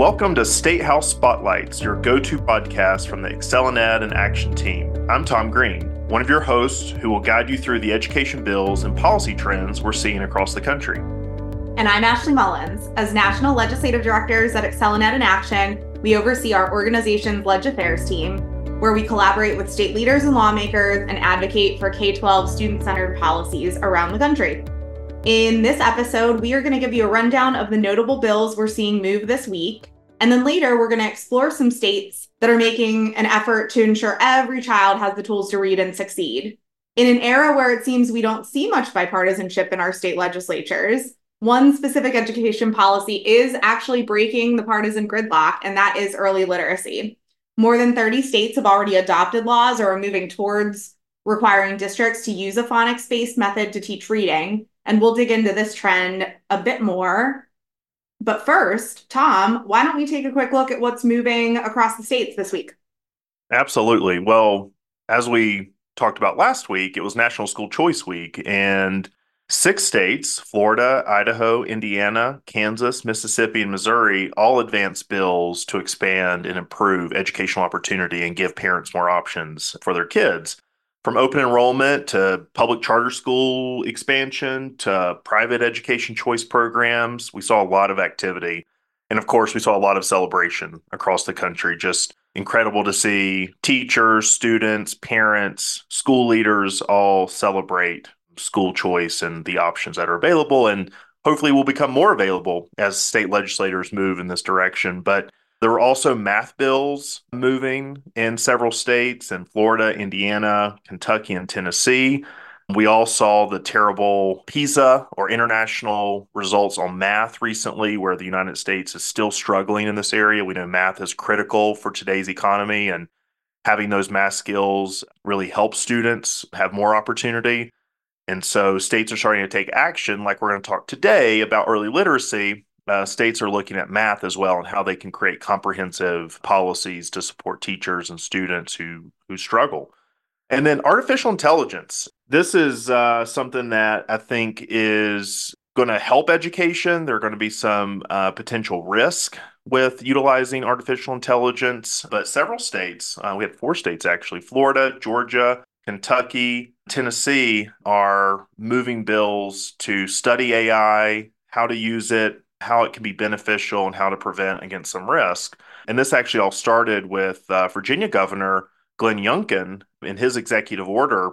Welcome to Statehouse Spotlights, your go to podcast from the ExcelinEd in Action team. I'm Tom Greene, one of your hosts who will guide you through the education bills and policy trends we're seeing across the country. And I'm Ashley Mullins. As National Legislative Directors at ExcelinEd in Action, we oversee our organization's Ledge Affairs team, where we collaborate with state leaders and lawmakers and advocate for K 12 student centered policies around the country. In this episode, we are going to give you a rundown of the notable bills we're seeing move this week. And then later, we're going to explore some states that are making an effort to ensure every child has the tools to read and succeed. In an era where it seems we don't see much bipartisanship in our state legislatures, one specific education policy is actually breaking the partisan gridlock, and that is early literacy. More than 30 states have already adopted laws or are moving towards requiring districts to use a phonics based method to teach reading. And we'll dig into this trend a bit more. But first, Tom, why don't we take a quick look at what's moving across the states this week? Absolutely. Well, as we talked about last week, it was National School Choice Week, and six states Florida, Idaho, Indiana, Kansas, Mississippi, and Missouri all advanced bills to expand and improve educational opportunity and give parents more options for their kids from open enrollment to public charter school expansion to private education choice programs, we saw a lot of activity. And of course, we saw a lot of celebration across the country. Just incredible to see teachers, students, parents, school leaders all celebrate school choice and the options that are available. And hopefully will become more available as state legislators move in this direction. But there were also math bills moving in several states in Florida, Indiana, Kentucky, and Tennessee. We all saw the terrible PISA or international results on math recently, where the United States is still struggling in this area. We know math is critical for today's economy, and having those math skills really helps students have more opportunity. And so states are starting to take action, like we're going to talk today about early literacy, uh, states are looking at math as well and how they can create comprehensive policies to support teachers and students who who struggle. And then artificial intelligence. This is uh, something that I think is going to help education. There are going to be some uh, potential risk with utilizing artificial intelligence, but several states, uh, we have four states actually Florida, Georgia, Kentucky, Tennessee are moving bills to study AI, how to use it, how it can be beneficial and how to prevent against some risk. And this actually all started with uh, Virginia Governor Glenn Youngkin in his executive order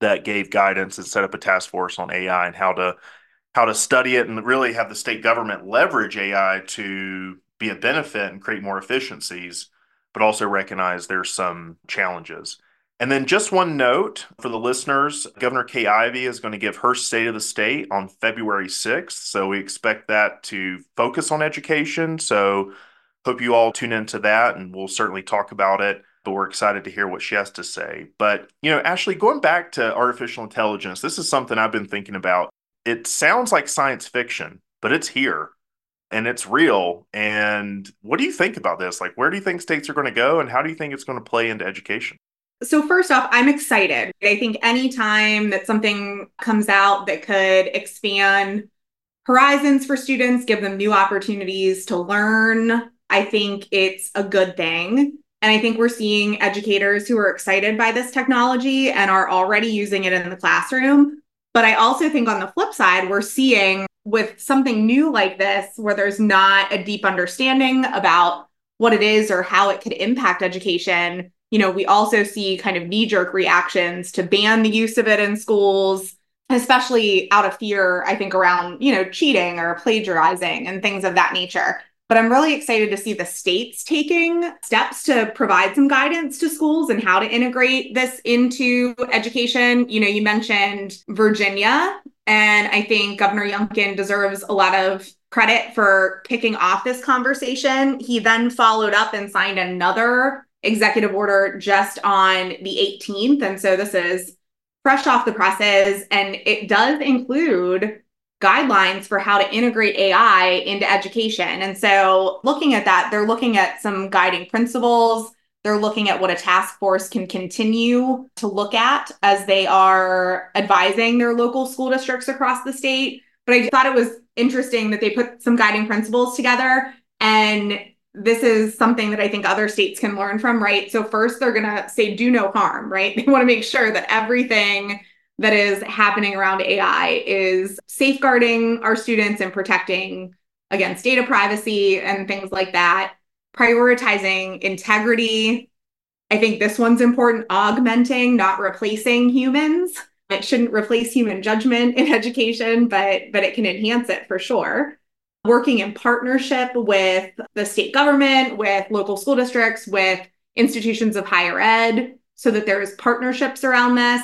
that gave guidance and set up a task force on AI and how to how to study it and really have the state government leverage AI to be a benefit and create more efficiencies, but also recognize there's some challenges. And then just one note for the listeners Governor Kay Ivey is going to give her State of the State on February 6th. So we expect that to focus on education. So hope you all tune into that and we'll certainly talk about it. But we're excited to hear what she has to say. But, you know, Ashley, going back to artificial intelligence, this is something I've been thinking about. It sounds like science fiction, but it's here and it's real. And what do you think about this? Like, where do you think states are going to go and how do you think it's going to play into education? So, first off, I'm excited. I think anytime that something comes out that could expand horizons for students, give them new opportunities to learn, I think it's a good thing. And I think we're seeing educators who are excited by this technology and are already using it in the classroom. But I also think on the flip side, we're seeing with something new like this, where there's not a deep understanding about what it is or how it could impact education, you know, we also see kind of knee jerk reactions to ban the use of it in schools, especially out of fear, I think, around, you know, cheating or plagiarizing and things of that nature. But I'm really excited to see the states taking steps to provide some guidance to schools and how to integrate this into education. You know, you mentioned Virginia, and I think Governor Youngkin deserves a lot of credit for kicking off this conversation. He then followed up and signed another executive order just on the 18th. And so this is fresh off the presses. And it does include guidelines for how to integrate AI into education. And so looking at that, they're looking at some guiding principles. They're looking at what a task force can continue to look at as they are advising their local school districts across the state. But I thought it was interesting that they put some guiding principles together And this is something that I think other states can learn from, right? So, first, they're going to say, do no harm, right? They want to make sure that everything that is happening around AI is safeguarding our students and protecting against data privacy and things like that, prioritizing integrity. I think this one's important augmenting, not replacing humans. It shouldn't replace human judgment in education, but but it can enhance it for sure. Working in partnership with the state government, with local school districts, with institutions of higher ed, so that there is partnerships around this.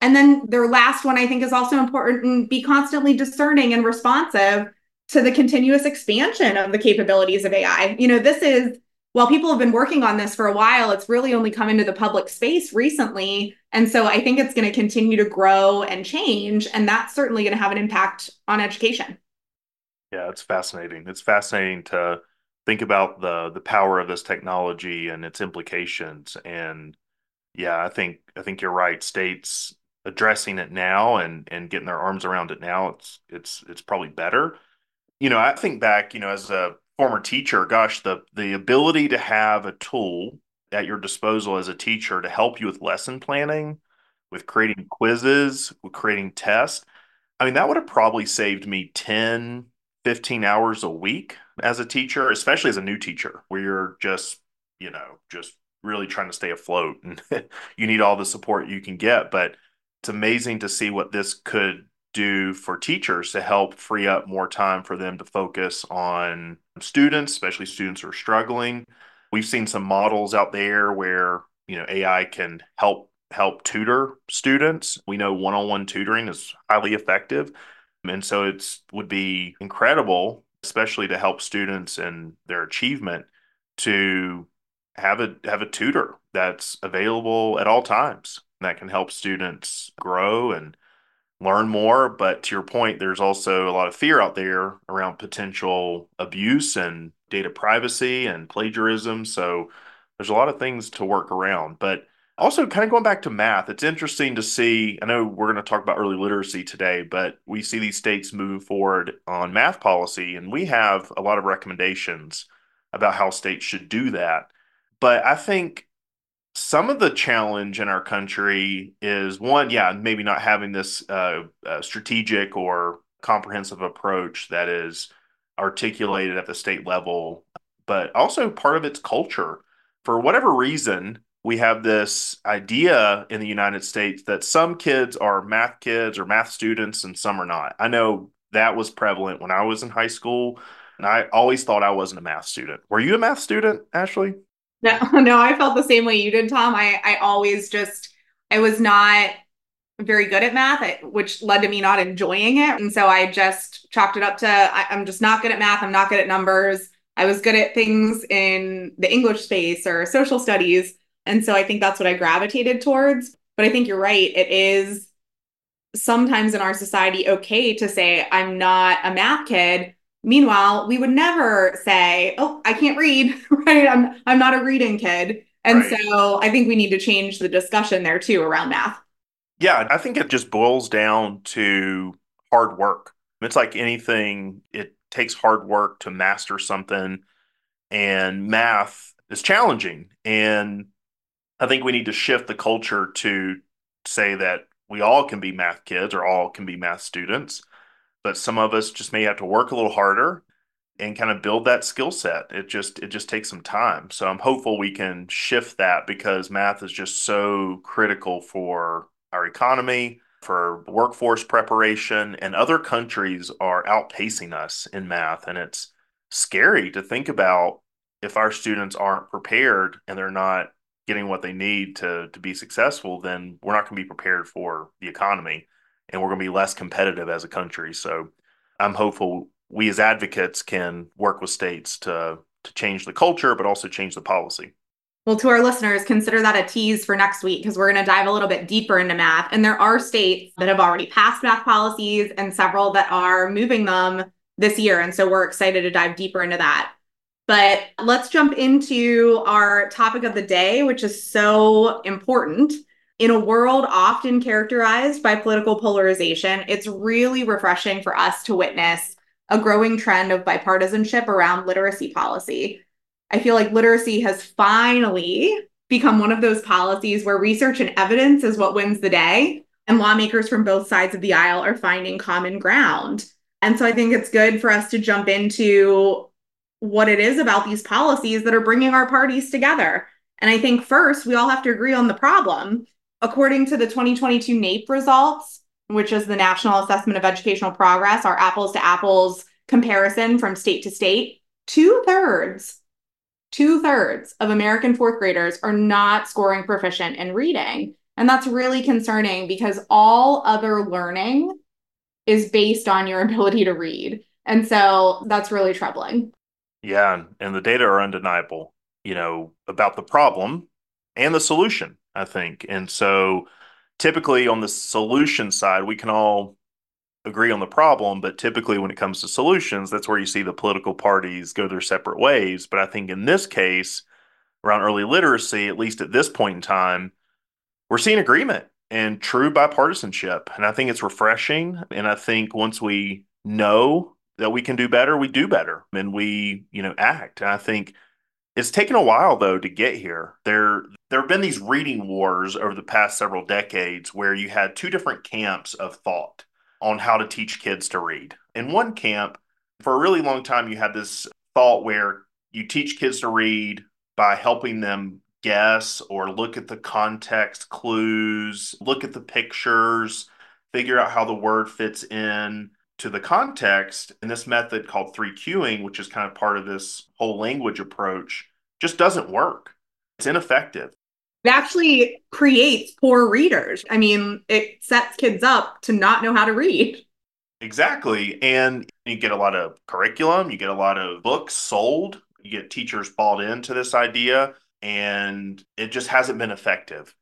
And then their last one I think is also important and be constantly discerning and responsive to the continuous expansion of the capabilities of AI. You know, this is while people have been working on this for a while, it's really only come into the public space recently. And so I think it's going to continue to grow and change. And that's certainly going to have an impact on education. Yeah, it's fascinating. It's fascinating to think about the the power of this technology and its implications. And yeah, I think I think you're right. States addressing it now and and getting their arms around it now, it's it's it's probably better. You know, I think back, you know, as a former teacher, gosh, the the ability to have a tool at your disposal as a teacher to help you with lesson planning, with creating quizzes, with creating tests. I mean, that would have probably saved me 10, 15 hours a week as a teacher, especially as a new teacher, where you're just, you know, just really trying to stay afloat and you need all the support you can get. But it's amazing to see what this could do for teachers to help free up more time for them to focus on students, especially students who are struggling. We've seen some models out there where, you know, AI can help help tutor students. We know one-on-one tutoring is highly effective. And so it's would be incredible, especially to help students and their achievement to have a have a tutor that's available at all times that can help students grow and learn more. But to your point, there's also a lot of fear out there around potential abuse and data privacy and plagiarism. So there's a lot of things to work around. But also, kind of going back to math, it's interesting to see. I know we're going to talk about early literacy today, but we see these states move forward on math policy, and we have a lot of recommendations about how states should do that. But I think some of the challenge in our country is one, yeah, maybe not having this uh, uh, strategic or comprehensive approach that is articulated at the state level, but also part of its culture. For whatever reason, we have this idea in the United States that some kids are math kids or math students and some are not. I know that was prevalent when I was in high school, and I always thought I wasn't a math student. Were you a math student, Ashley? No, no, I felt the same way you did, Tom. I, I always just, I was not very good at math, which led to me not enjoying it. And so I just chalked it up to I, I'm just not good at math. I'm not good at numbers. I was good at things in the English space or social studies. And so I think that's what I gravitated towards. But I think you're right. It is sometimes in our society okay to say, I'm not a math kid Meanwhile, we would never say, "Oh, I can't read," right? I'm I'm not a reading kid. And right. so I think we need to change the discussion there too around math. Yeah, I think it just boils down to hard work. It's like anything, it takes hard work to master something, and math is challenging. And I think we need to shift the culture to say that we all can be math kids or all can be math students but some of us just may have to work a little harder and kind of build that skill set. It just it just takes some time. So I'm hopeful we can shift that because math is just so critical for our economy, for workforce preparation, and other countries are outpacing us in math and it's scary to think about if our students aren't prepared and they're not getting what they need to to be successful, then we're not going to be prepared for the economy and we're going to be less competitive as a country. So I'm hopeful we as advocates can work with states to to change the culture, but also change the policy. Well, to our listeners, consider that a tease for next week because we're going to dive a little bit deeper into math. And there are states that have already passed math policies and several that are moving them this year. And so we're excited to dive deeper into that. But let's jump into our topic of the day, which is so important. In a world often characterized by political polarization, it's really refreshing for us to witness a growing trend of bipartisanship around literacy policy. I feel like literacy has finally become one of those policies where research and evidence is what wins the day, and lawmakers from both sides of the aisle are finding common ground. And so I think it's good for us to jump into what it is about these policies that are bringing our parties together. And I think first, we all have to agree on the problem. According to the 2022 NAEP results, which is the National Assessment of Educational Progress, our apples to apples comparison from state to state, two thirds, two thirds of American fourth graders are not scoring proficient in reading. And that's really concerning because all other learning is based on your ability to read. And so that's really troubling. Yeah. And the data are undeniable, you know, about the problem and the solution, I think. And so typically on the solution side, we can all agree on the problem, but typically when it comes to solutions, that's where you see the political parties go their separate ways. But I think in this case, around early literacy, at least at this point in time, we're seeing agreement and true bipartisanship. And I think it's refreshing. And I think once we know that we can do better, we do better and we, you know, act. And I think it's taken a while though to get here. There there have been these reading wars over the past several decades where you had two different camps of thought on how to teach kids to read. In one camp, for a really long time you had this thought where you teach kids to read by helping them guess or look at the context clues, look at the pictures, figure out how the word fits in to the context, and this method called three cueing, which is kind of part of this whole language approach, just doesn't work. It's ineffective. It actually creates poor readers. I mean, it sets kids up to not know how to read. Exactly. And you get a lot of curriculum, you get a lot of books sold, you get teachers bought into this idea, and it just hasn't been effective.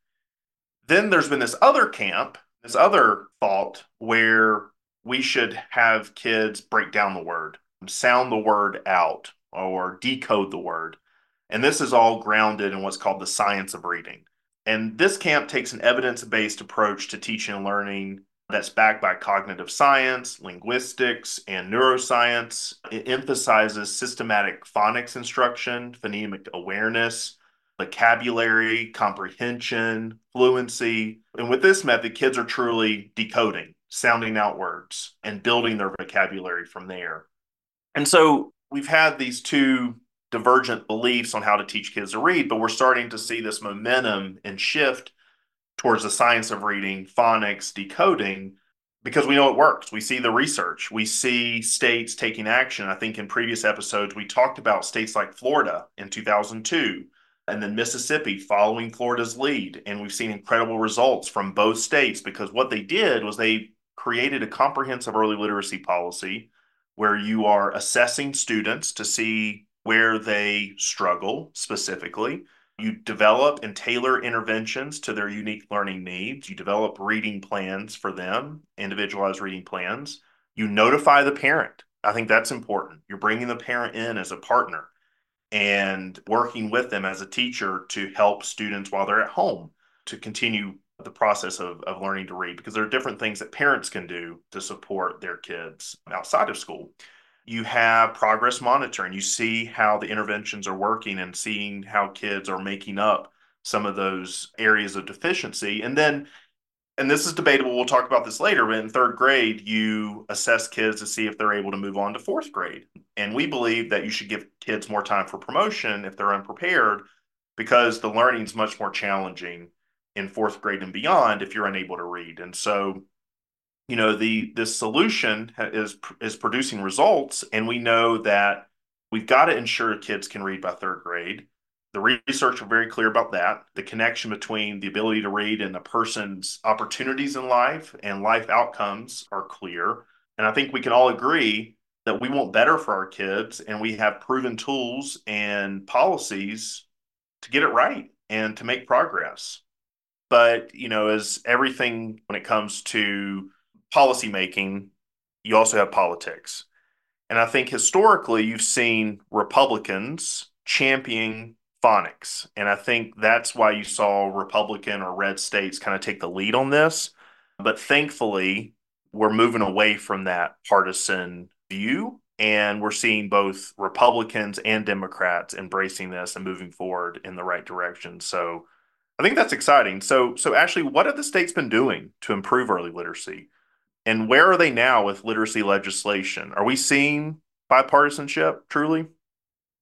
Then there's been this other camp, this other thought where we should have kids break down the word, sound the word out, or decode the word. And this is all grounded in what's called the science of reading. And this camp takes an evidence based approach to teaching and learning that's backed by cognitive science, linguistics, and neuroscience. It emphasizes systematic phonics instruction, phonemic awareness, vocabulary, comprehension, fluency. And with this method, kids are truly decoding sounding out words and building their vocabulary from there. And so we've had these two divergent beliefs on how to teach kids to read, but we're starting to see this momentum and shift towards the science of reading, phonics, decoding, because we know it works. We see the research, we see states taking action. I think in previous episodes, we talked about states like Florida in 2002 and then Mississippi following Florida's lead. And we've seen incredible results from both states because what they did was they created a comprehensive early literacy policy where you are assessing students to see where they struggle specifically. You develop and tailor interventions to their unique learning needs. You develop reading plans for them, individualized reading plans. You notify the parent. I think that's important. You're bringing the parent in as a partner and working with them as a teacher to help students while they're at home to continue the process of, of learning to read because there are different things that parents can do to support their kids outside of school. You have progress monitoring. You see how the interventions are working and seeing how kids are making up some of those areas of deficiency. And then, and this is debatable, we'll talk about this later, but in third grade, you assess kids to see if they're able to move on to fourth grade. And we believe that you should give kids more time for promotion if they're unprepared because the learning is much more challenging in fourth grade and beyond if you're unable to read. And so, you know, the this solution is is producing results, and we know that we've got to ensure kids can read by third grade. The research are very clear about that. The connection between the ability to read and a person's opportunities in life and life outcomes are clear. And I think we can all agree that we want better for our kids and we have proven tools and policies to get it right and to make progress. But, you know, as everything when it comes to policy making, you also have politics. And I think historically you've seen Republicans championing phonics. And I think that's why you saw Republican or red states kind of take the lead on this. But thankfully, we're moving away from that partisan view. And we're seeing both Republicans and Democrats embracing this and moving forward in the right direction. So I think that's exciting. So, so Ashley, what have the states been doing to improve early literacy? And where are they now with literacy legislation? Are we seeing bipartisanship truly?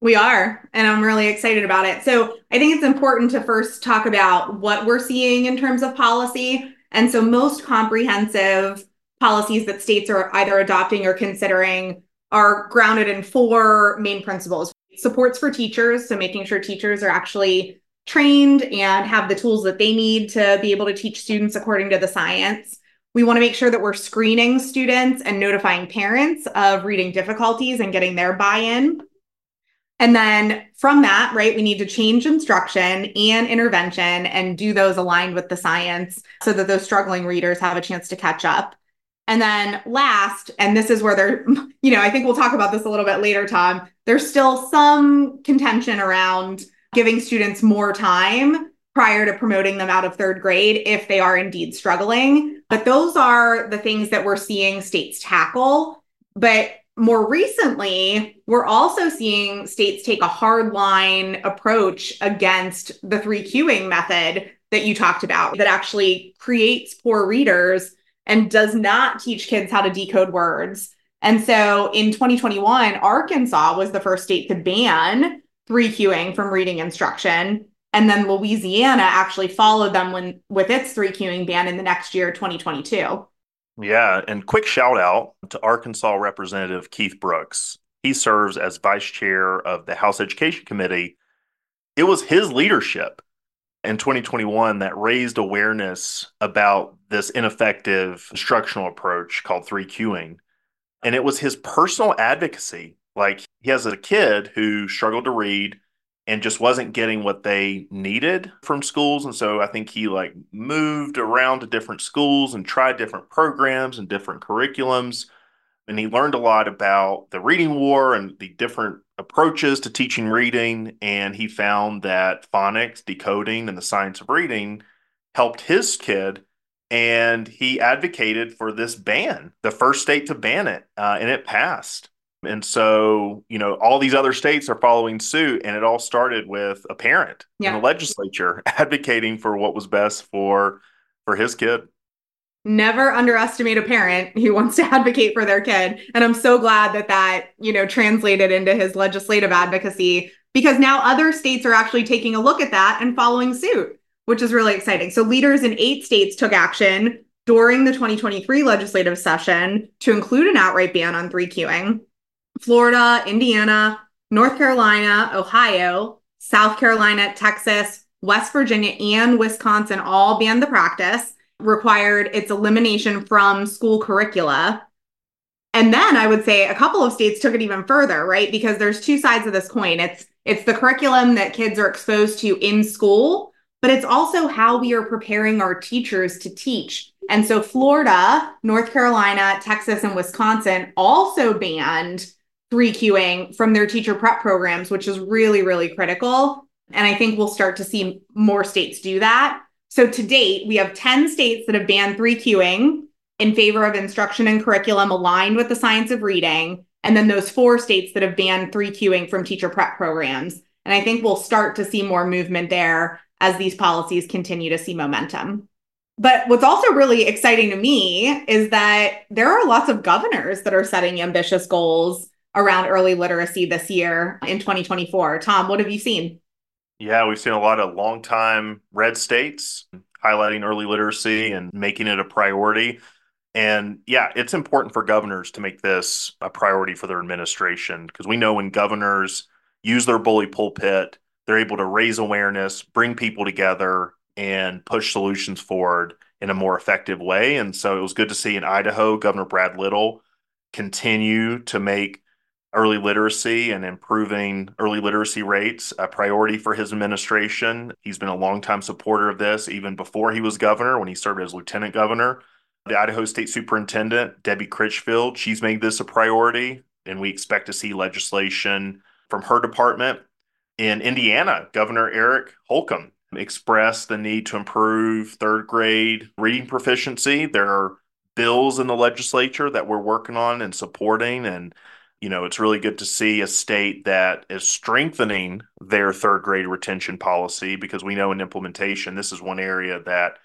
We are, and I'm really excited about it. So I think it's important to first talk about what we're seeing in terms of policy. And so most comprehensive policies that states are either adopting or considering are grounded in four main principles supports for teachers, so making sure teachers are actually trained and have the tools that they need to be able to teach students according to the science. We want to make sure that we're screening students and notifying parents of reading difficulties and getting their buy in. And then from that, right, we need to change instruction and intervention and do those aligned with the science so that those struggling readers have a chance to catch up. And then last, and this is where there, you know, I think we'll talk about this a little bit later, Tom. There's still some contention around giving students more time prior to promoting them out of third grade if they are indeed struggling. But those are the things that we're seeing states tackle. But more recently, we're also seeing states take a hard line approach against the three cueing method that you talked about that actually creates poor readers and does not teach kids how to decode words. And so in 2021, Arkansas was the first state to ban three cueing from reading instruction. And then Louisiana actually followed them when with its three-cueing ban in the next year, 2022. Yeah, and quick shout out to Arkansas Representative Keith Brooks. He serves as vice chair of the House Education Committee. It was his leadership in 2021 that raised awareness about this ineffective instructional approach called three cueing. And it was his personal advocacy. Like he has a kid who struggled to read and just wasn't getting what they needed from schools. And so i think he like moved around to different schools and tried different programs and different curriculums. And he learned a lot about the reading war and the different approaches to teaching reading. And he found that phonics decoding and the science of reading helped his kid. And he advocated for this ban the first state to ban it uh, and it passed and so, you know, all these other states are following suit. And it all started with a parent yeah. in the legislature advocating for what was best for for his kid. Never underestimate a parent who wants to advocate for their kid. And I'm so glad that that, you know, translated into his legislative advocacy because now other states are actually taking a look at that and following suit, which is really exciting. So leaders in eight states took action during the 2023 legislative session to include an outright ban on three cueing. Florida, Indiana, North Carolina, Ohio, South Carolina, Texas, West Virginia, and Wisconsin all banned the practice, required its elimination from school curricula. And then I would say a couple of states took it even further, right? Because there's two sides of this coin. It's it's the curriculum that kids are exposed to in school, but it's also how we are preparing our teachers to teach. And so Florida, North Carolina, Texas, and Wisconsin also banned three cueing from their teacher prep programs, which is really, really critical. And I think we'll start to see more states do that. So to date, we have 10 states that have banned three cueing in favor of instruction and curriculum aligned with the science of reading. And then those four states that have banned three queuing from teacher prep programs. And I think we'll start to see more movement there as these policies continue to see momentum. But what's also really exciting to me is that there are lots of governors that are setting ambitious goals around early literacy this year in 2024. Tom, what have you seen? Yeah, we've seen a lot of longtime red states highlighting early literacy and making it a priority. And yeah, it's important for governors to make this a priority for their administration because we know when governors use their bully pulpit, they're able to raise awareness, bring people together, and push solutions forward in a more effective way. And so it was good to see in Idaho, Governor Brad Little continue to make early literacy and improving early literacy rates a priority for his administration. He's been a longtime supporter of this even before he was governor when he served as lieutenant governor. The Idaho State Superintendent, Debbie Critchfield, she's made this a priority, and we expect to see legislation from her department. In Indiana, Governor Eric Holcomb expressed the need to improve third grade reading proficiency. There are bills in the legislature that we're working on and supporting. And, you know, it's really good to see a state that is strengthening their third grade retention policy because we know in implementation, this is one area that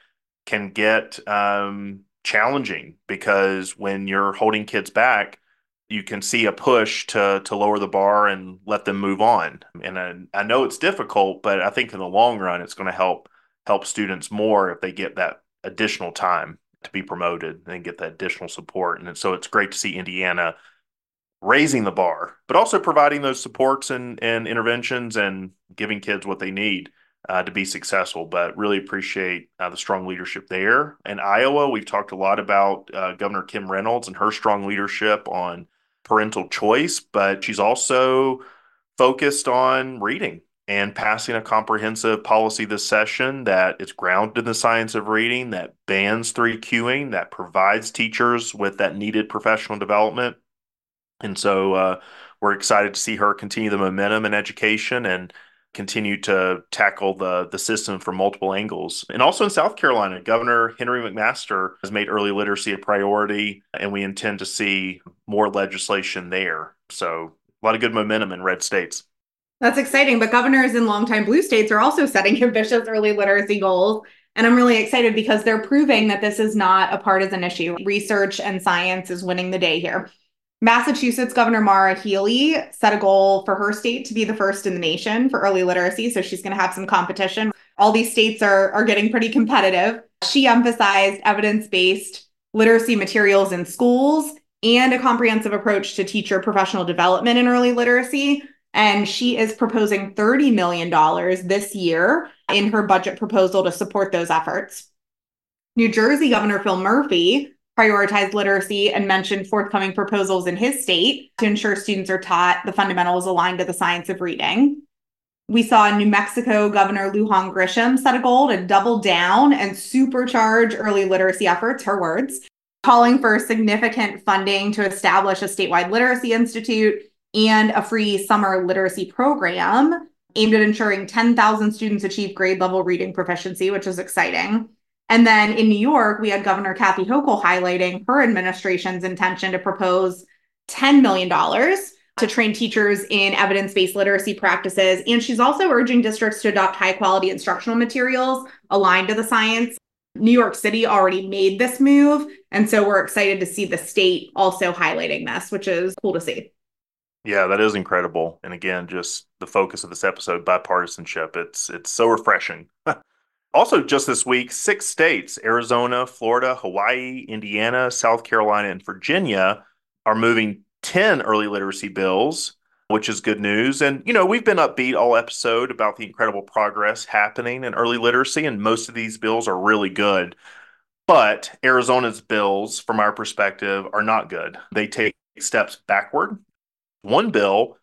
can get um, challenging because when you're holding kids back, you can see a push to to lower the bar and let them move on. And I, I know it's difficult, but I think in the long run, it's going to help help students more if they get that additional time to be promoted and get that additional support. And so it's great to see Indiana raising the bar, but also providing those supports and, and interventions and giving kids what they need uh, to be successful. But really appreciate uh, the strong leadership there. In Iowa, we've talked a lot about uh, Governor Kim Reynolds and her strong leadership on parental choice, but she's also focused on reading and passing a comprehensive policy this session that is grounded in the science of reading, that bans three cueing, that provides teachers with that needed professional development. And so uh, we're excited to see her continue the momentum in education and continue to tackle the the system from multiple angles. And also in South Carolina, Governor Henry McMaster has made early literacy a priority, and we intend to see more legislation there. So a lot of good momentum in red states. That's exciting. But governors in longtime blue states are also setting ambitious early literacy goals. And I'm really excited because they're proving that this is not a partisan issue. Research and science is winning the day here. Massachusetts Governor Maura Healey set a goal for her state to be the first in the nation for early literacy. So she's going to have some competition. All these states are, are getting pretty competitive. She emphasized evidence based literacy materials in schools and a comprehensive approach to teacher professional development in early literacy and she is proposing $30 million this year in her budget proposal to support those efforts. New Jersey Governor Phil Murphy prioritized literacy and mentioned forthcoming proposals in his state to ensure students are taught the fundamentals aligned to the science of reading. We saw New Mexico Governor Lujan Grisham set a goal to double down and supercharge early literacy efforts, her words, calling for significant funding to establish a statewide literacy institute and a free summer literacy program aimed at ensuring 10,000 students achieve grade level reading proficiency, which is exciting. And then in New York, we had Governor Kathy Hochul highlighting her administration's intention to propose $10 million to train teachers in evidence based literacy practices. And she's also urging districts to adopt high quality instructional materials aligned to the science. New York City already made this move. And so we're excited to see the state also highlighting this, which is cool to see. Yeah, that is incredible. And again, just the focus of this episode, bipartisanship. It's it's so refreshing. also, just this week, six states, Arizona, Florida, Hawaii, Indiana, South Carolina, and Virginia are moving 10 early literacy bills, which is good news. And, you know, we've been upbeat all episode about the incredible progress happening in early literacy, and most of these bills are really good. But Arizona's bills, from our perspective, are not good. They take steps backward one bill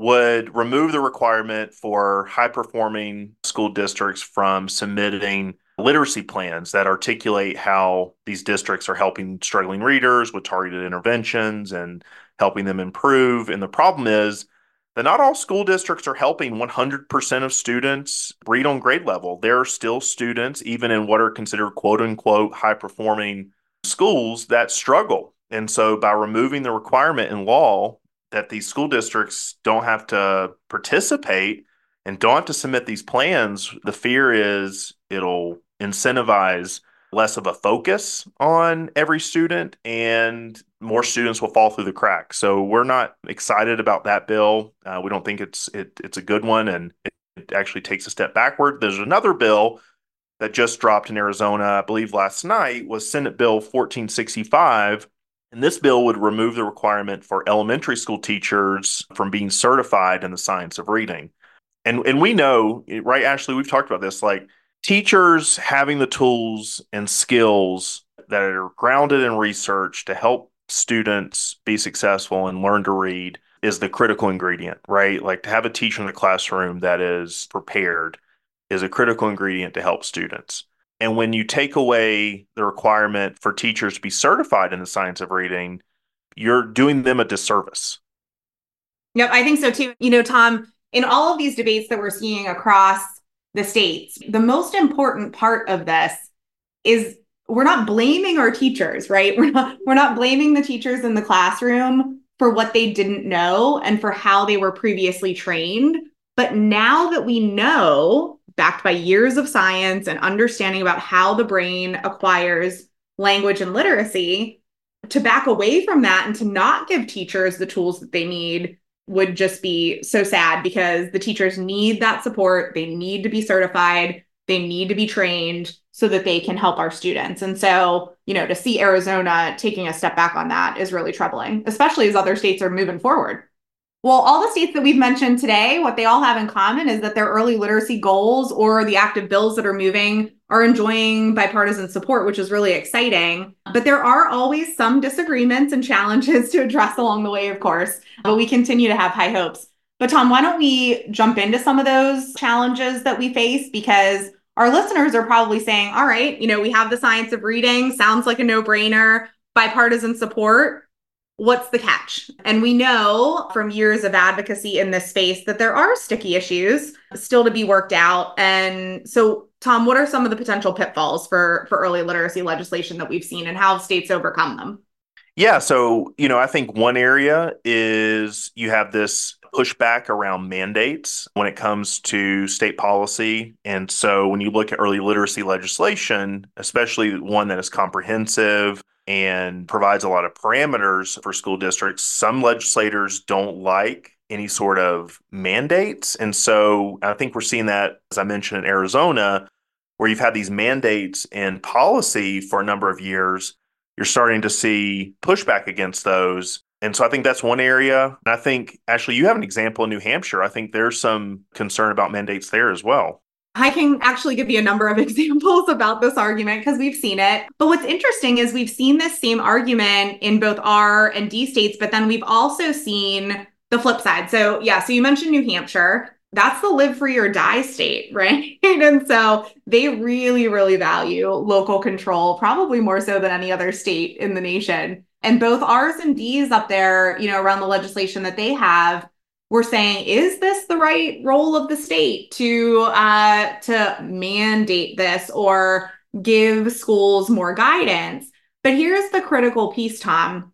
would remove the requirement for high performing school districts from submitting literacy plans that articulate how these districts are helping struggling readers with targeted interventions and helping them improve. And the problem is that not all school districts are helping 100% of students read on grade level. There are still students, even in what are considered quote unquote high performing schools, that struggle. And so by removing the requirement in law that these school districts don't have to participate and don't have to submit these plans, the fear is it'll incentivize less of a focus on every student and more students will fall through the cracks. So we're not excited about that bill. Uh, we don't think it's it, it's a good one and it, it actually takes a step backward. There's another bill that just dropped in Arizona, I believe last night was Senate Bill 1465 and this bill would remove the requirement for elementary school teachers from being certified in the science of reading. And and we know, right, Ashley, we've talked about this, like teachers having the tools and skills that are grounded in research to help students be successful and learn to read is the critical ingredient, right? Like to have a teacher in the classroom that is prepared is a critical ingredient to help students. And when you take away the requirement for teachers to be certified in the science of reading, you're doing them a disservice. Yep, I think so too. You know, Tom, in all of these debates that we're seeing across the states, the most important part of this is we're not blaming our teachers, right? We're not we're not blaming the teachers in the classroom for what they didn't know and for how they were previously trained. But now that we know, backed by years of science and understanding about how the brain acquires language and literacy, to back away from that and to not give teachers the tools that they need would just be so sad because the teachers need that support. They need to be certified. They need to be trained so that they can help our students. And so, you know, to see Arizona taking a step back on that is really troubling, especially as other states are moving forward. Well, all the states that we've mentioned today, what they all have in common is that their early literacy goals or the active bills that are moving are enjoying bipartisan support, which is really exciting. But there are always some disagreements and challenges to address along the way, of course. But we continue to have high hopes. But Tom, why don't we jump into some of those challenges that we face? Because our listeners are probably saying, all right, you know, we have the science of reading, sounds like a no brainer, bipartisan support what's the catch? And we know from years of advocacy in this space that there are sticky issues still to be worked out. And so, Tom, what are some of the potential pitfalls for for early literacy legislation that we've seen and how have states overcome them? Yeah, so, you know, I think one area is you have this pushback around mandates when it comes to state policy. And so when you look at early literacy legislation, especially one that is comprehensive, and provides a lot of parameters for school districts. Some legislators don't like any sort of mandates. And so I think we're seeing that, as I mentioned, in Arizona, where you've had these mandates in policy for a number of years. You're starting to see pushback against those. And so I think that's one area. And I think, actually, you have an example in New Hampshire. I think there's some concern about mandates there as well. I can actually give you a number of examples about this argument because we've seen it. But what's interesting is we've seen this same argument in both R and D states, but then we've also seen the flip side. So, yeah, so you mentioned New Hampshire. That's the live free or die state, right? and so they really, really value local control, probably more so than any other state in the nation. And both R's and D's up there, you know, around the legislation that they have we're saying, is this the right role of the state to uh, to mandate this or give schools more guidance? But here's the critical piece, Tom.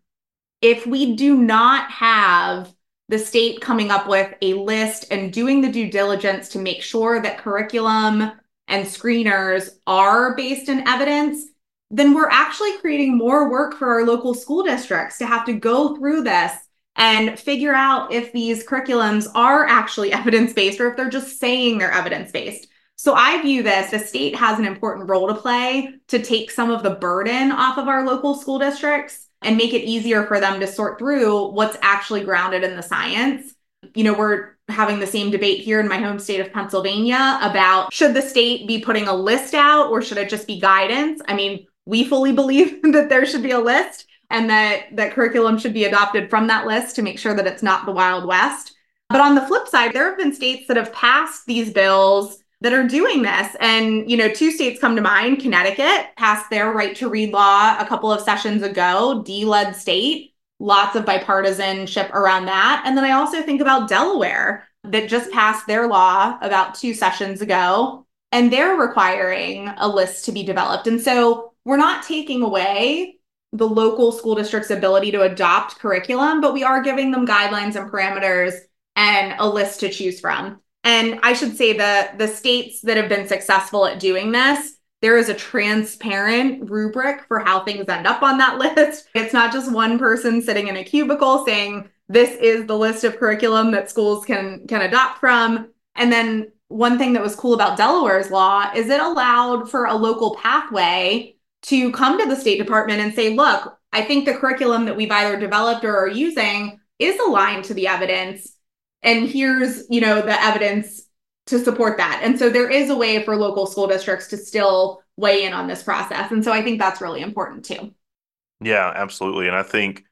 If we do not have the state coming up with a list and doing the due diligence to make sure that curriculum and screeners are based in evidence, then we're actually creating more work for our local school districts to have to go through this and figure out if these curriculums are actually evidence based or if they're just saying they're evidence based. So I view this, the state has an important role to play to take some of the burden off of our local school districts and make it easier for them to sort through what's actually grounded in the science. You know, we're having the same debate here in my home state of Pennsylvania about should the state be putting a list out or should it just be guidance? I mean, we fully believe that there should be a list and that that curriculum should be adopted from that list to make sure that it's not the Wild West. But on the flip side, there have been states that have passed these bills that are doing this. And, you know, two states come to mind. Connecticut passed their right to read law a couple of sessions ago, D led state, lots of bipartisanship around that. And then I also think about Delaware that just passed their law about two sessions ago, and they're requiring a list to be developed. And so we're not taking away the local school district's ability to adopt curriculum, but we are giving them guidelines and parameters and a list to choose from. And I should say the the states that have been successful at doing this, there is a transparent rubric for how things end up on that list. It's not just one person sitting in a cubicle saying this is the list of curriculum that schools can can adopt from. And then one thing that was cool about Delaware's law is it allowed for a local pathway to come to the State Department and say, look, I think the curriculum that we've either developed or are using is aligned to the evidence. And here's, you know, the evidence to support that. And so there is a way for local school districts to still weigh in on this process. And so I think that's really important too. Yeah, absolutely. And I think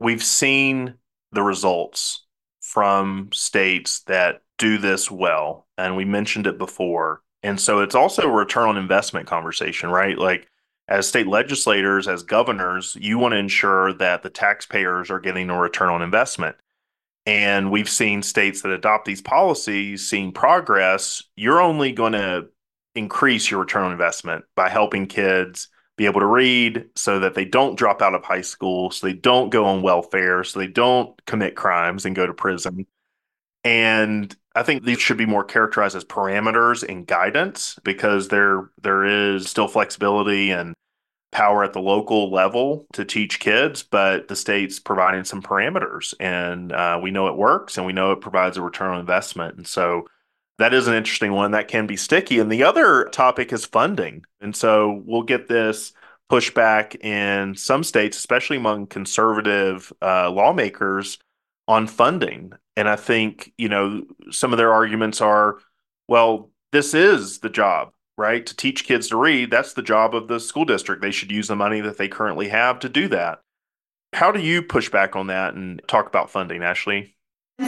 we've seen the results from states that do this well. And we mentioned it before. And so it's also a return on investment conversation, right? Like as state legislators, as governors, you want to ensure that the taxpayers are getting a return on investment. And we've seen states that adopt these policies seeing progress. You're only going to increase your return on investment by helping kids be able to read so that they don't drop out of high school, so they don't go on welfare, so they don't commit crimes and go to prison. And I think these should be more characterized as parameters and guidance because there there is still flexibility and power at the local level to teach kids, but the state's providing some parameters, and uh, we know it works, and we know it provides a return on investment, and so that is an interesting one that can be sticky. And the other topic is funding, and so we'll get this pushback in some states, especially among conservative uh, lawmakers, on funding. And I think you know some of their arguments are, well, this is the job right? To teach kids to read, that's the job of the school district. They should use the money that they currently have to do that. How do you push back on that and talk about funding, Ashley?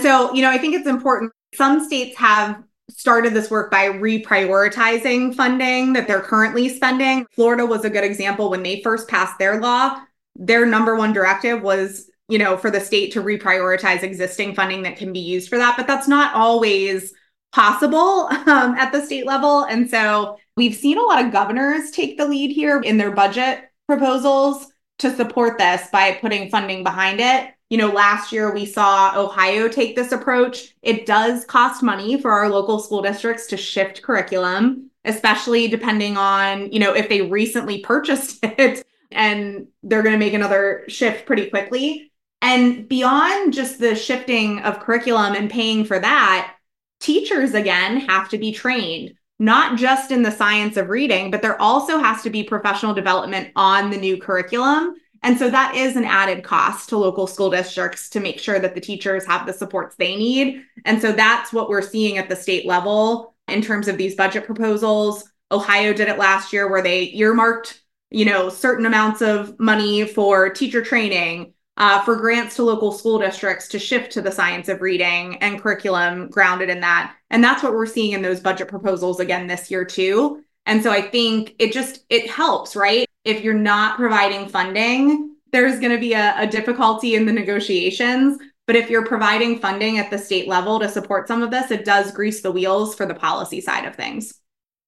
So, you know, I think it's important. Some states have started this work by reprioritizing funding that they're currently spending. Florida was a good example when they first passed their law. Their number one directive was, you know, for the state to reprioritize existing funding that can be used for that. But that's not always possible um, at the state level. And so we've seen a lot of governors take the lead here in their budget proposals to support this by putting funding behind it. You know, last year we saw Ohio take this approach. It does cost money for our local school districts to shift curriculum, especially depending on, you know, if they recently purchased it and they're going to make another shift pretty quickly. And beyond just the shifting of curriculum and paying for that, teachers again have to be trained not just in the science of reading but there also has to be professional development on the new curriculum. And so that is an added cost to local school districts to make sure that the teachers have the supports they need. And so that's what we're seeing at the state level in terms of these budget proposals. Ohio did it last year where they earmarked you know certain amounts of money for teacher training uh, for grants to local school districts to shift to the science of reading and curriculum grounded in that. And that's what we're seeing in those budget proposals again this year too. And so I think it just it helps, right? If you're not providing funding, there's going to be a, a difficulty in the negotiations. But if you're providing funding at the state level to support some of this, it does grease the wheels for the policy side of things.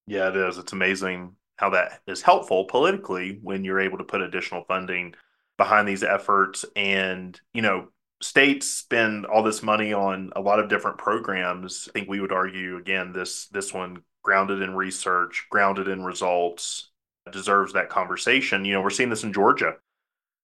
Yeah, it is. It's amazing how that is helpful politically when you're able to put additional funding behind these efforts. And you know states spend all this money on a lot of different programs. I think we would argue again this this one grounded in research grounded in results deserves that conversation. You know we're seeing this in georgia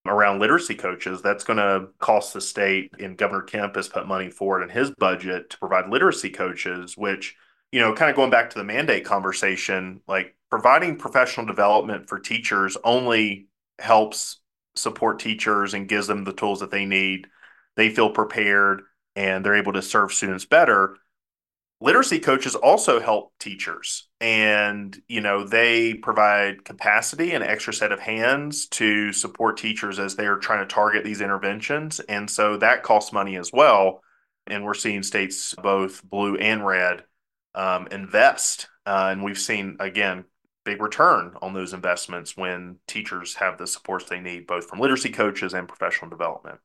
around literacy coaches. That's going to cost the state and governor kemp has put money forward in his budget to provide literacy coaches which you know kind of going back to the mandate conversation like providing professional development for teachers only helps support teachers and gives them the tools that they need. They feel prepared and they're able to serve students better. Literacy coaches also help teachers and you know they provide capacity and extra set of hands to support teachers as they're trying to target these interventions and so that costs money as well and we're seeing states both blue and red um, invest uh, and we've seen again big return on those investments when teachers have the supports they need, both from literacy coaches and professional development.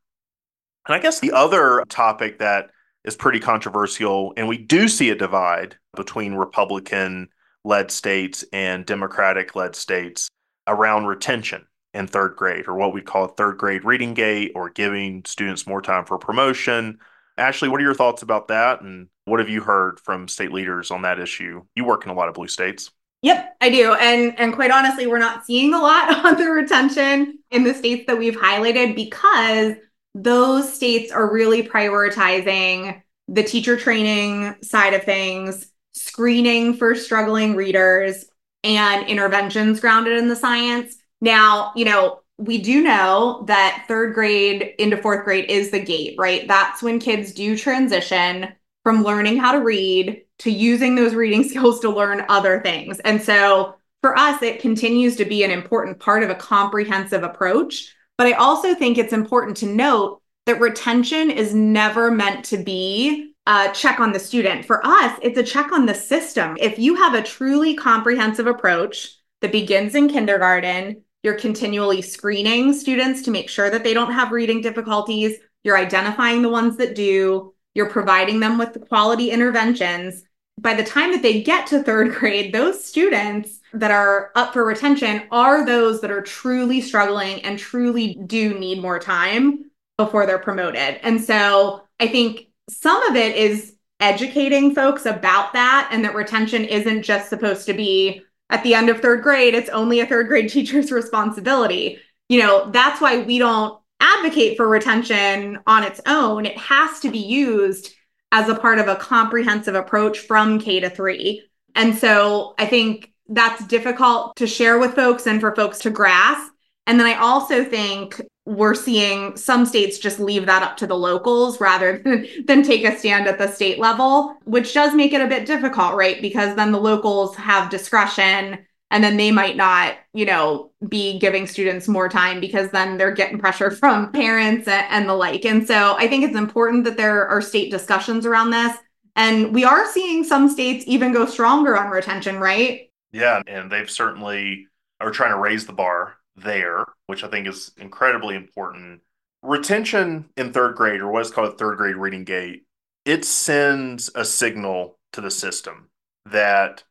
And I guess the other topic that is pretty controversial, and we do see a divide between Republican led states and Democratic led states around retention in third grade, or what we call third grade reading gate, or giving students more time for promotion. Ashley, what are your thoughts about that? And what have you heard from state leaders on that issue? You work in a lot of blue states. Yep, I do. And and quite honestly, we're not seeing a lot on the retention in the states that we've highlighted because those states are really prioritizing the teacher training side of things, screening for struggling readers, and interventions grounded in the science. Now, you know, we do know that third grade into fourth grade is the gate, right? That's when kids do transition from learning how to read to using those reading skills to learn other things. And so for us, it continues to be an important part of a comprehensive approach. But I also think it's important to note that retention is never meant to be a check on the student. For us, it's a check on the system. If you have a truly comprehensive approach that begins in kindergarten, you're continually screening students to make sure that they don't have reading difficulties, you're identifying the ones that do, you're providing them with the quality interventions by the time that they get to third grade, those students, that are up for retention are those that are truly struggling and truly do need more time before they're promoted. And so I think some of it is educating folks about that and that retention isn't just supposed to be at the end of third grade, it's only a third grade teacher's responsibility. You know, that's why we don't advocate for retention on its own. It has to be used as a part of a comprehensive approach from K to three. And so I think that's difficult to share with folks and for folks to grasp. And then I also think we're seeing some states just leave that up to the locals rather than, than take a stand at the state level, which does make it a bit difficult, right? Because then the locals have discretion and then they might not, you know, be giving students more time because then they're getting pressure from parents and the like. And so I think it's important that there are state discussions around this. And we are seeing some states even go stronger on retention, right? Yeah. And they've certainly are trying to raise the bar there, which I think is incredibly important. Retention in third grade, or what is called third grade reading gate, it sends a signal to the system that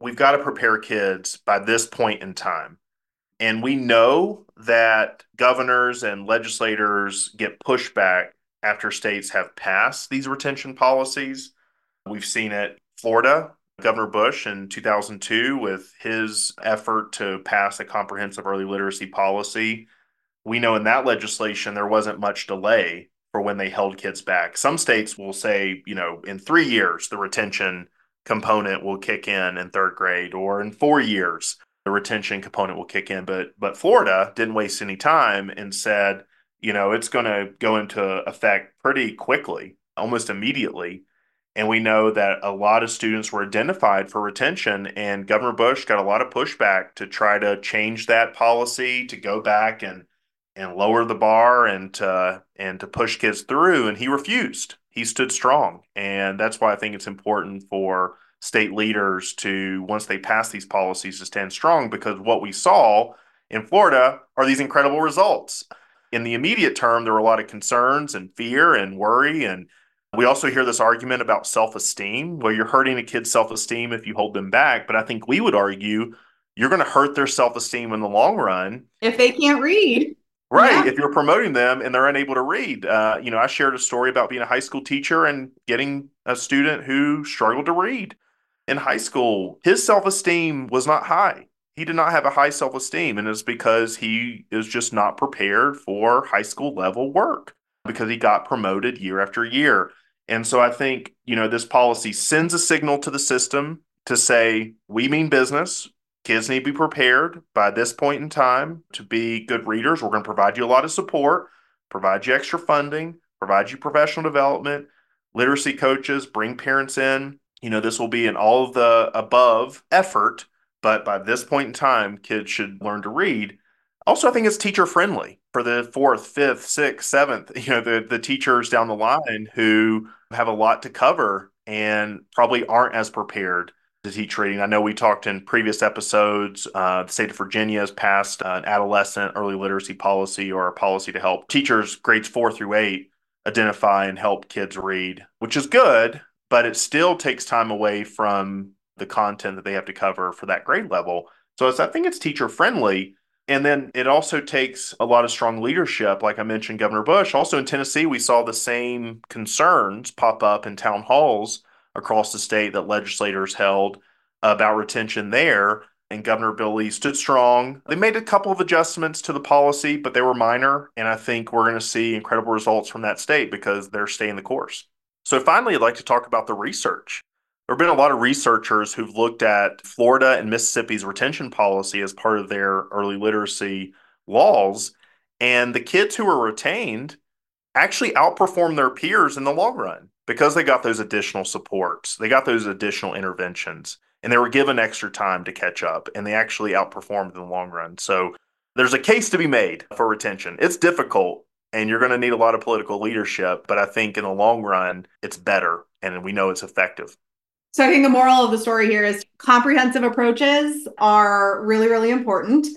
we've got to prepare kids by this point in time. And we know that governors and legislators get pushback after states have passed these retention policies. We've seen it Florida Governor Bush in 2002 with his effort to pass a comprehensive early literacy policy. We know in that legislation there wasn't much delay for when they held kids back. Some states will say, you know, in three years, the retention component will kick in in third grade, or in four years, the retention component will kick in. But but Florida didn't waste any time and said, you know, it's going to go into effect pretty quickly, almost immediately. And we know that a lot of students were identified for retention, and Governor Bush got a lot of pushback to try to change that policy, to go back and and lower the bar and to and to push kids through. And he refused. He stood strong, and that's why I think it's important for state leaders to once they pass these policies to stand strong because what we saw in Florida are these incredible results. In the immediate term, there were a lot of concerns and fear and worry and we also hear this argument about self esteem, where you're hurting a kid's self esteem if you hold them back. But I think we would argue you're going to hurt their self esteem in the long run if they can't read. Right. Yeah. If you're promoting them and they're unable to read. Uh, you know, I shared a story about being a high school teacher and getting a student who struggled to read in high school. His self esteem was not high. He did not have a high self esteem, and it's because he is just not prepared for high school level work because he got promoted year after year. And so I think, you know, this policy sends a signal to the system to say, we mean business. Kids need to be prepared by this point in time to be good readers. We're going to provide you a lot of support, provide you extra funding, provide you professional development, literacy coaches, bring parents in. You know, this will be an all of the above effort, but by this point in time, kids should learn to read. Also, I think it's teacher friendly for the fourth, fifth, sixth, seventh, you know, the, the teachers down the line who have a lot to cover and probably aren't as prepared to teach reading. I know we talked in previous episodes, uh, the state of Virginia has passed an adolescent early literacy policy or a policy to help teachers grades four through eight identify and help kids read, which is good, but it still takes time away from the content that they have to cover for that grade level. So I think it's teacher friendly and then it also takes a lot of strong leadership. Like I mentioned, Governor Bush. Also in Tennessee, we saw the same concerns pop up in town halls across the state that legislators held about retention there. And Governor Bill Lee stood strong. They made a couple of adjustments to the policy, but they were minor. And I think we're going to see incredible results from that state because they're staying the course. So finally, I'd like to talk about the research. There have been a lot of researchers who've looked at Florida and Mississippi's retention policy as part of their early literacy laws. And the kids who were retained actually outperformed their peers in the long run because they got those additional supports, they got those additional interventions, and they were given extra time to catch up, and they actually outperformed in the long run. So there's a case to be made for retention. It's difficult, and you're going to need a lot of political leadership, but I think in the long run, it's better, and we know it's effective. So I think the moral of the story here is comprehensive approaches are really, really important.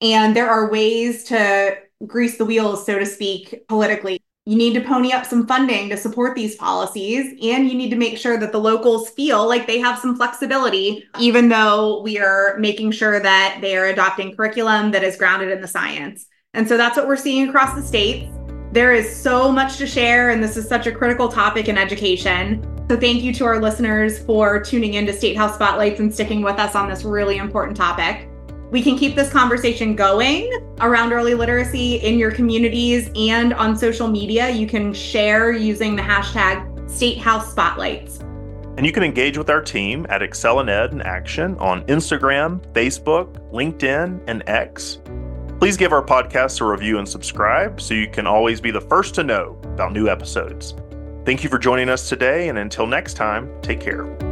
And there are ways to grease the wheels, so to speak, politically. You need to pony up some funding to support these policies, and you need to make sure that the locals feel like they have some flexibility, even though we are making sure that they are adopting curriculum that is grounded in the science. And so that's what we're seeing across the states. There is so much to share, and this is such a critical topic in education. So, thank you to our listeners for tuning in to Statehouse Spotlights and sticking with us on this really important topic. We can keep this conversation going around early literacy in your communities and on social media. You can share using the hashtag Statehouse Spotlights. And you can engage with our team at ExcelinEd in Action on Instagram, Facebook, LinkedIn, and X. Please give our podcast a review and subscribe so you can always be the first to know about new episodes. Thank you for joining us today, and until next time, take care.